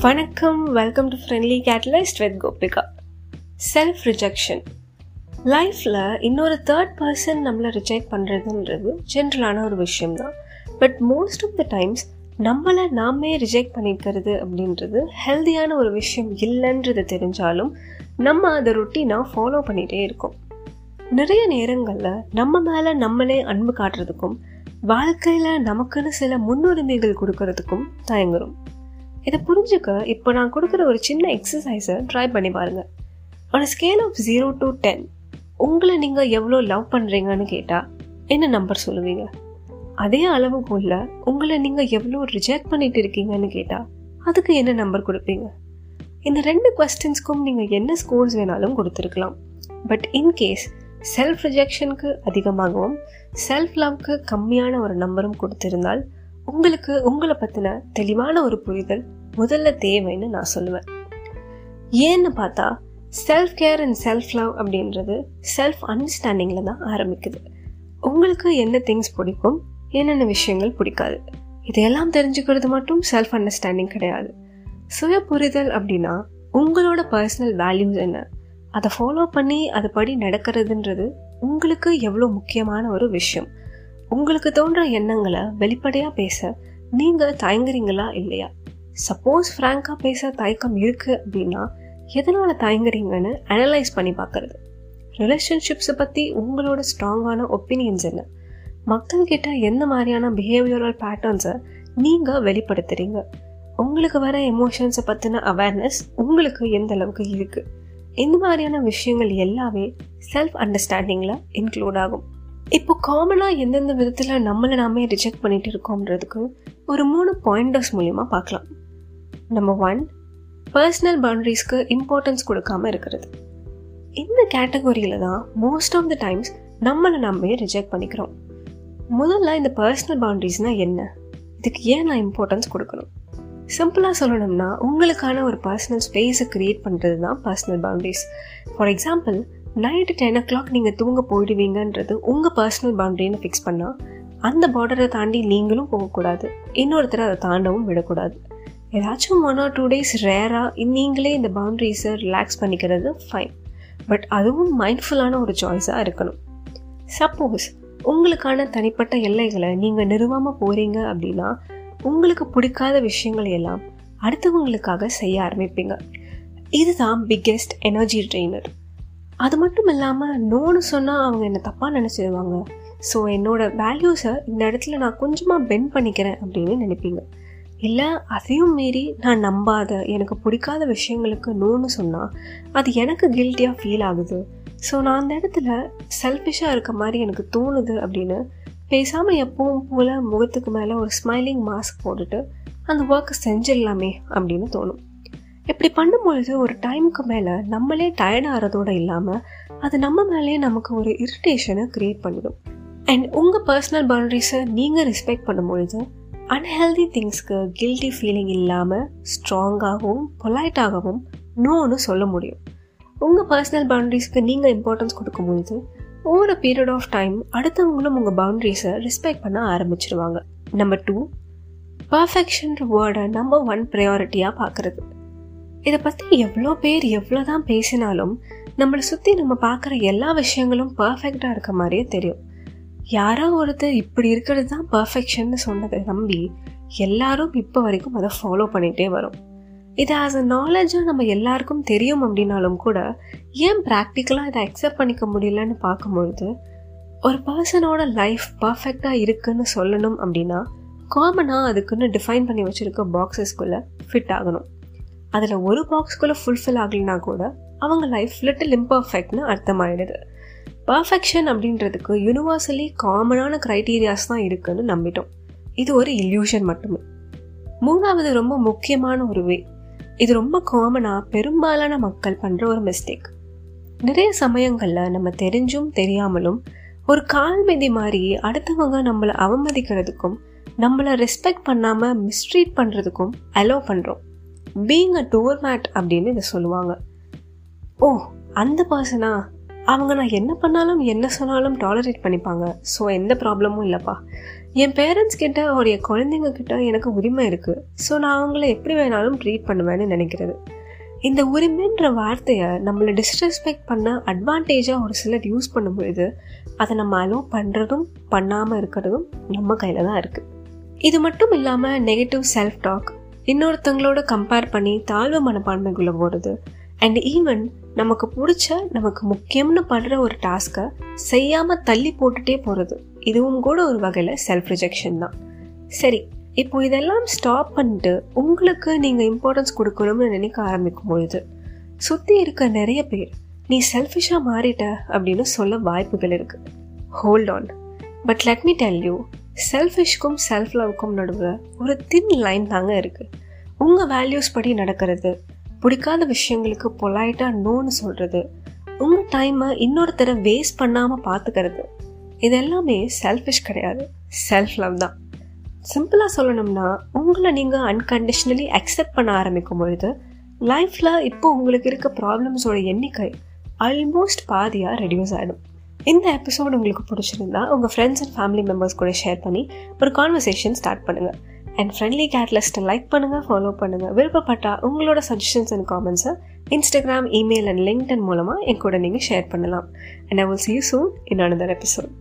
வணக்கம் welcome to friendly catalyst with Gopika self rejection லைஃப்பில் இன்னொரு தேர்ட் பர்சன் நம்மளை ரிஜெக்ட் பண்ணுறதுன்றது ஜென்ரலான ஒரு விஷயம்தான். But most of the times நம்மளை நாமே ரிஜெக்ட் பண்ணிக்கிறது அப்படின்றது ஹெல்தியான ஒரு விஷயம் இல்லைன்றது தெரிஞ்சாலும் நம்ம அதை ரொட்டீனாக ஃபாலோ பண்ணிகிட்டே இருக்கோம். நிறைய நேரங்களில் நம்ம மேலே நம்மளே அன்பு காட்டுறதுக்கும் வாழ்க்கையில் நமக்குன்னு சில முன்னுரிமைகள் கொடுக்கறதுக்கும் தயங்குறோம். இதை புரிஞ்சுக்க இப்போ நான் கொடுக்குற ஒரு சின்ன எக்ஸசைஸை ட்ரை பண்ணி பாருங்கள் on scale of zero to ten உங்களை நீங்கள் எவ்வளோ லவ் பண்ணுறீங்கன்னு கேட்டால் என்ன நம்பர் சொல்லுவீங்க? அதே அளவுக்குள்ள உங்களை நீங்கள் எவ்வளோ ரிஜெக்ட் பண்ணிட்டு இருக்கீங்கன்னு கேட்டால் அதுக்கு என்ன நம்பர் கொடுப்பீங்க? இந்த ரெண்டு கொஸ்டின்ஸ்க்கும் நீங்கள் என்ன ஸ்கோர்ஸ் வேணாலும் கொடுத்துருக்கலாம். பட் இன்கேஸ் செல்ஃப் ரிஜெக்ஷனுக்கு அதிகமாகவும் செல்ஃப் லவ்க்கு கம்மியான ஒரு நம்பரும் கொடுத்திருந்தால் உங்களுக்கு உங்களை பற்றின தெளிவான ஒரு புரிதல் முதல்ல தேவைன்னு நான் சொல்லுவேன். ஏன்னு பார்த்தா self care and self love அப்படின்றது செல்ஃப் அண்டர்ஸ்டாண்டிங்கில் தான் ஆரம்பிக்குது. உங்களுக்கு என்ன திங்ஸ் பிடிக்கும் என்னென்ன விஷயங்கள் பிடிக்காது. இதையெல்லாம் தெரிஞ்சுக்கிறது மட்டும் செல்ஃப் அண்டர்ஸ்டாண்டிங் கிடையாது. சுய புரிதல் அப்படின்னா உங்களோட பர்சனல் வேல்யூஸ் என்ன? அதை ஃபாலோ பண்ணி அதுபடி நடக்கிறதுன்றது உங்களுக்கு எவ்வளோ முக்கியமான ஒரு விஷயம். உங்களுக்கு தோன்ற எண்ணங்களை வெளிப்படையாக பேச நீங்கள் தயங்குறீங்களா இல்லையா? சப்போஸ் ஃப்ராங்காக பேச தயக்கம் இருக்குது அப்படின்னா எதனால் தயங்குறீங்கன்னு அனலைஸ் பண்ணி பார்க்குறது. ரிலேஷன்ஷிப்ஸை பற்றி உங்களோட ஸ்ட்ராங்கான ஒப்பீனியன்ஸ் என்ன? மக்கள்கிட்ட எந்த மாதிரியான பிஹேவியரல் பேட்டர்ன்ஸை நீங்கள் வெளிப்படுத்துகிறீங்க உங்களுக்கு வர எமோஷன்ஸை பற்றின அவேர்னஸ் உங்களுக்கு எந்த அளவுக்கு இருக்குது இந்த மாதிரியான விஷயங்கள் எல்லாமே செல்ஃப் அண்டர்ஸ்டாண்டிங்கில் இன்க்ளூட் ஆகும். இப்போ காமனாக எந்தெந்த விதத்தில் நம்மளை நாமே ரிஜெக்ட் பண்ணிட்டு இருக்கோம்ன்றதுக்கு ஒரு மூணு பாயிண்டர்ஸ் மூலிமா பார்க்கலாம். நம்பர் ஒன் பர்சனல் பவுண்டரிஸ்க்கு இம்பார்ட்டன்ஸ் கொடுக்காம இருக்கிறது. இந்த கேட்டகோரியில் தான் மோஸ்ட் ஆஃப் த டைம்ஸ் நம்மளை நம்பே ரிஜெக்ட் பண்ணிக்கிறோம். முதல்ல இந்த பர்சனல் பவுண்டரிஸ்னால் என்ன? இதுக்கு ஏன் நான் இம்பார்ட்டன்ஸ் கொடுக்கணும்? சிம்பிளாக சொல்லணும்னா உங்களுக்கான ஒரு பர்சனல் ஸ்பேஸை க்ரியேட் பண்ணுறது தான் personal boundaries for example night ten o'clock நீங்கள் தூங்க போயிடுவீங்கன்றது உங்கள் பர்சனல் பவுண்டரின்னு ஃபிக்ஸ் பண்ணால் அந்த பார்டரை தாண்டி நீங்களும் போகக்கூடாது. இன்னொருத்தர் அதை தாண்டவும் விடக்கூடாது. ஏதாச்சும் ஒன் ஆர் டூ டேஸ் ரேராக நீங்களே இந்த பவுண்ட்ரிஸை ரிலாக்ஸ் பண்ணிக்கிறது ஃபைன் பட் அதுவும் மைண்ட்ஃபுல்லான ஒரு சாய்ஸாக இருக்கணும். சப்போஸ் உங்களுக்கான தனிப்பட்ட எல்லைகளை நீங்கள் நிறுவாமல் போகிறீங்க அப்படின்னா உங்களுக்கு பிடிக்காத விஷயங்கள் எல்லாம் அடுத்தவங்களுக்காக செய்ய ஆரம்பிப்பீங்க. இதுதான் பிக்கெஸ்ட் எனர்ஜி ட்ரெயினர் அது மட்டும் இல்லாமல் நோன்னு சொன்னால் அவங்க என்னை தப்பாக நினச்சிடுவாங்க ஸோ என்னோடய வேல்யூஸை இந்த இடத்துல நான் கொஞ்சமாக பெண்ட் பண்ணிக்கிறேன் அப்படின்னு நினைப்பீங்க. இல்லை அதையும் மீறி நான் நம்பாத எனக்கு பிடிக்காத விஷயங்களுக்கு நோன்னு சொன்னால் அது எனக்கு கில்ட்டியாக ஃபீல் ஆகுது. ஸோ நான் அந்த இடத்துல செல்ஃபிஷாக இருக்க மாதிரி எனக்கு தோணுது அப்படின்னு பேசாமல் எப்பவும் போல் முகத்துக்கு மேலே ஒரு ஸ்மைலிங் மாஸ்க் போட்டுட்டு அந்த ஒர்க்கை செஞ்சிடலாமே அப்படின்னு தோணும். இப்படி பண்ணும்பொழுது ஒரு டைமுக்கு மேலே நம்மளே டயர்டாகிறதோடு இல்லாமல் அது நம்ம மேலேயே நமக்கு ஒரு இரிட்டேஷனை க்ரியேட் பண்ணிடும். அண்ட் உங்கள் பர்சனல் பவுண்டரிஸை நீங்கள் ரெஸ்பெக்ட் பண்ணும்பொழுது அன்ஹெல்தி திங்ஸ்க்கு கில்ட்டி ஃபீலிங் இல்லாமல் ஸ்ட்ராங்காகவும் பொலைட்டாகவும் நோன்னு சொல்ல முடியும். உங்கள் பர்சனல் பவுண்ட்ரிஸ்க்கு நீங்கள் இம்பார்ட்டன்ஸ் கொடுக்கும்பொழுது ஓவர் பீரியட் ஆஃப் டைம் அடுத்தவங்களும் உங்கள் பவுண்ட்ரிஸை ரெஸ்பெக்ட் பண்ண ஆரம்பிச்சிருவாங்க. நம்பர் டூ பர்ஃபெக்ஷன்ற வேர்டை நம்பர் ஒன் ப்ரையாரிட்டியாக பார்க்குறது இதை பற்றி எவ்வளோ பேர் எவ்வளோ தான் பேசினாலும் நம்மளை சுற்றி நம்ம பார்க்குற எல்லா விஷயங்களும் பர்ஃபெக்டாக இருக்க மாதிரியே தெரியும். யாரோ ஒருத்தர் இப்படி இருக்கிறது தான் பர்ஃபெக்ஷன்னு சொன்னதை நம்பி எல்லாரும் இப்போ வரைக்கும் அதை ஃபாலோ பண்ணிகிட்டே வரும். இது ஆஸ் அ நாலேஜாக நம்ம எல்லாருக்கும் தெரியும் அப்படின்னாலும் கூட ஏன் ப்ராக்டிக்கலாக இதை அக்செப்ட் பண்ணிக்க முடியலன்னு பார்க்கும்பொழுது ஒரு பர்சனோட லைஃப் பர்ஃபெக்டாக இருக்குன்னு சொல்லணும் அப்படின்னா காமனாக அதுக்குன்னு டிஃபைன் பண்ணி வச்சுருக்க பாக்ஸஸ்குள்ளே ஃபிட் ஆகணும். அதில் ஒரு பாக்ஸ்குள்ளே ஃபுல்ஃபில் ஆகலைன்னா கூட அவங்க லைஃப் லிட்டில் இம்பர்ஃபெக்ட்னு அர்த்தமாயிடுது. பர்ஃபெக்ஷன் அப்படின்றதுக்கு யூனிவர்சலி காமனான க்ரைட்டீரியாஸ் தான் இருக்குன்னு நம்பிட்டோம். இது ஒரு இல்யூஷன் மட்டுமே. மூணாவது ரொம்ப முக்கியமான ஒரு வே இது ரொம்ப காமனாக பெரும்பாலான மக்கள் பண்ணுற ஒரு மிஸ்டேக் நிறைய சமயங்களில் நம்ம தெரிஞ்சும் தெரியாமலும் ஒரு கால்மெதி மாதிரி அடுத்தவங்க நம்மளை அவமதிக்கிறதுக்கும் நம்மளை ரெஸ்பெக்ட் பண்ணாமல் மிஸ்ட்ரீட் பண்ணுறதுக்கும் அலோவ் பண்ணுறோம் பீங் அ டோர் மேட் அப்படின்னு இதை சொல்லுவாங்க. ஓ அந்த பர்சனா அவங்க நான் என்ன பண்ணாலும் என்ன சொன்னாலும் டாலரேட் பண்ணிப்பாங்க. ஸோ எந்த ப்ராப்ளமும் இல்லைப்பா. என் பேரண்ட்ஸ் கிட்ட ஒரு என் குழந்தைங்க கிட்ட எனக்கு உரிமை இருக்குது ஸோ நான் அவங்கள எப்படி வேணாலும் ட்ரீட் பண்ணுவேன்னு நினைக்கிறது. இந்த உரிமைன்ற வார்த்தையை நம்மளை டிஸ்ரெஸ்பெக்ட் பண்ண அட்வான்டேஜாக ஒரு சிலர் யூஸ் பண்ணும்பொழுது அதை நம்ம அலோவ் பண்ணுறதும் பண்ணாமல் இருக்கிறதும் நம்ம கையில் தான் இருக்குது இது மட்டும் இல்லாமல் நெகட்டிவ் செல்ஃப் டாக் இன்னொருத்தங்களோட கம்பேர் பண்ணி தாழ்வு மனப்பான்மைக்குள்ளே போகிறது அண்ட் ஈவன் நமக்கு பிடிச்ச நமக்கு முக்கியம்னு படுற ஒரு டாஸ்க்கை செய்யாமல் தள்ளி போட்டுட்டே போகிறது இதுவும் கூட ஒரு வகையில் செல்ஃப் ரிஜெக்ஷன் தான். சரி இப்போ இதெல்லாம் ஸ்டாப் பண்ணிட்டு உங்களுக்கு நீங்கள் இம்பார்ட்டன்ஸ் கொடுக்கணும்னு நினைக்க ஆரம்பிக்கும் பொழுது சுற்றி இருக்க நிறைய பேர் நீ செல்ஃபிஷாக மாறிட்ட அப்படின்னு சொல்ல வாய்ப்புகள் இருக்குது hold on but let me tell you செல்ஃபிஷ்க்கும் self லவ்க்கும் நடுவில் ஒரு தின் லைன் தாங்க இருக்குது உங்கள் வேல்யூஸ் படி நடக்கிறது பிடிக்காத விஷயங்களுக்கு பொலைட்டாக நோன்னு சொல்கிறது உங்கள் டைமை இன்னொருத்தரை வேஸ்ட் பண்ணாமல் பார்த்துக்கிறது இது எல்லாமே செல்ஃபிஷ் கிடையாது. செல்ஃப் லவ் தான் சிம்பிளாக சொல்லணும்னா உங்களை நீங்கள் அன்கண்டிஷ்னலி அக்செப்ட் பண்ண ஆரம்பிக்கும் பொழுது லைஃப்பில் இப்போ உங்களுக்கு இருக்க ப்ராப்ளம்ஸோட எண்ணிக்கை ஆல்மோஸ்ட் பாதியாக ரெடியூஸ் ஆகிடும் இந்த எபிசோடு உங்களுக்கு பிடிச்சிருந்தா உங்கள் ஃப்ரெண்ட்ஸ் அண்ட் ஃபேமிலி மெம்பர்ஸ் கூட ஷேர் பண்ணி ஒரு கான்வர்சேஷன் ஸ்டார்ட் பண்ணுங்கள் அண்ட் ஃப்ரெண்ட்லி கேட்லிஸ்ட்டை லைக் பண்ணுங்கள் ஃபாலோ பண்ணுங்கள் விருப்பப்பட்டால் உங்களோட சஜஷன்ஸ் அண்ட் காமெண்ட்ஸை இன்ஸ்டாகிராம் இமெயில் அண்ட் லிங்க்டன் மூலமாக என் கூட நீங்கள் ஷேர் பண்ணலாம். And I will see you soon in another episode